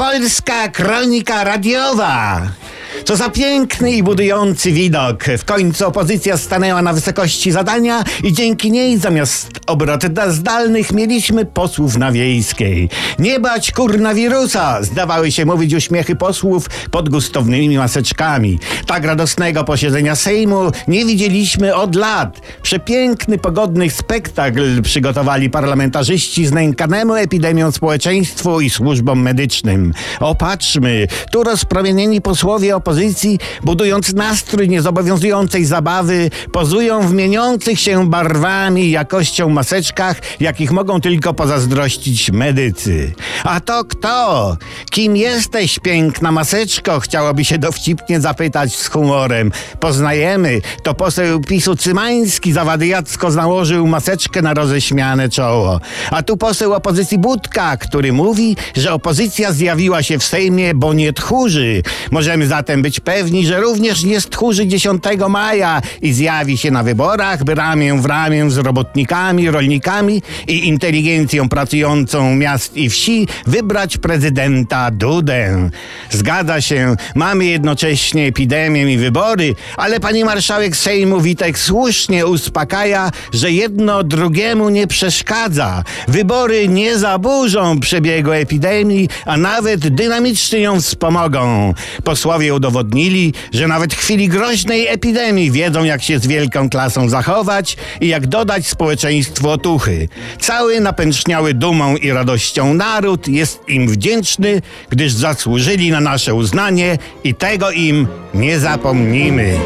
Polska Kronika Radiowa. Co za piękny i budujący widok. W końcu opozycja stanęła na wysokości zadania i dzięki niej zamiast obrad zdalnych mieliśmy posłów na wiejskiej. Nie bać kurnawirusa, zdawały się mówić uśmiechy posłów pod gustownymi maseczkami. Tak radosnego posiedzenia Sejmu nie widzieliśmy od lat. Przepiękny, pogodny spektakl przygotowali parlamentarzyści znękanemu epidemią społeczeństwu i służbom medycznym. Opatrzmy, tu rozpromienieni posłowie opozycji, budując nastrój niezobowiązującej zabawy, pozują w mieniących się barwami i jakością maseczkach, jakich mogą tylko pozazdrościć medycy. A to kto? Kim jesteś, piękna maseczko? Chciałoby się dowcipnie zapytać z humorem. Poznajemy, to poseł PiSu Cymański zawadyjacko nałożył maseczkę na roześmiane czoło. A tu poseł opozycji Budka, który mówi, że opozycja zjawiła się w Sejmie, bo nie tchórzy. Możemy zatem być pewni, że również nie stchórzy 10 maja i zjawi się na wyborach, by ramię w ramię z robotnikami, rolnikami i inteligencją pracującą miast i wsi wybrać prezydenta Dudę. Zgadza się, mamy jednocześnie epidemię i wybory, ale pani marszałek Sejmu Witek słusznie uspokaja, że jedno drugiemu nie przeszkadza. Wybory nie zaburzą przebiegu epidemii, a nawet dynamicznie ją wspomogą. Posłowie udowodnili, że nawet w chwili groźnej epidemii wiedzą, jak się z wielką klasą zachować i jak dodać społeczeństwu otuchy. Cały napęczniały dumą i radością naród jest im wdzięczny, gdyż zasłużyli na nasze uznanie i tego im nie zapomnimy.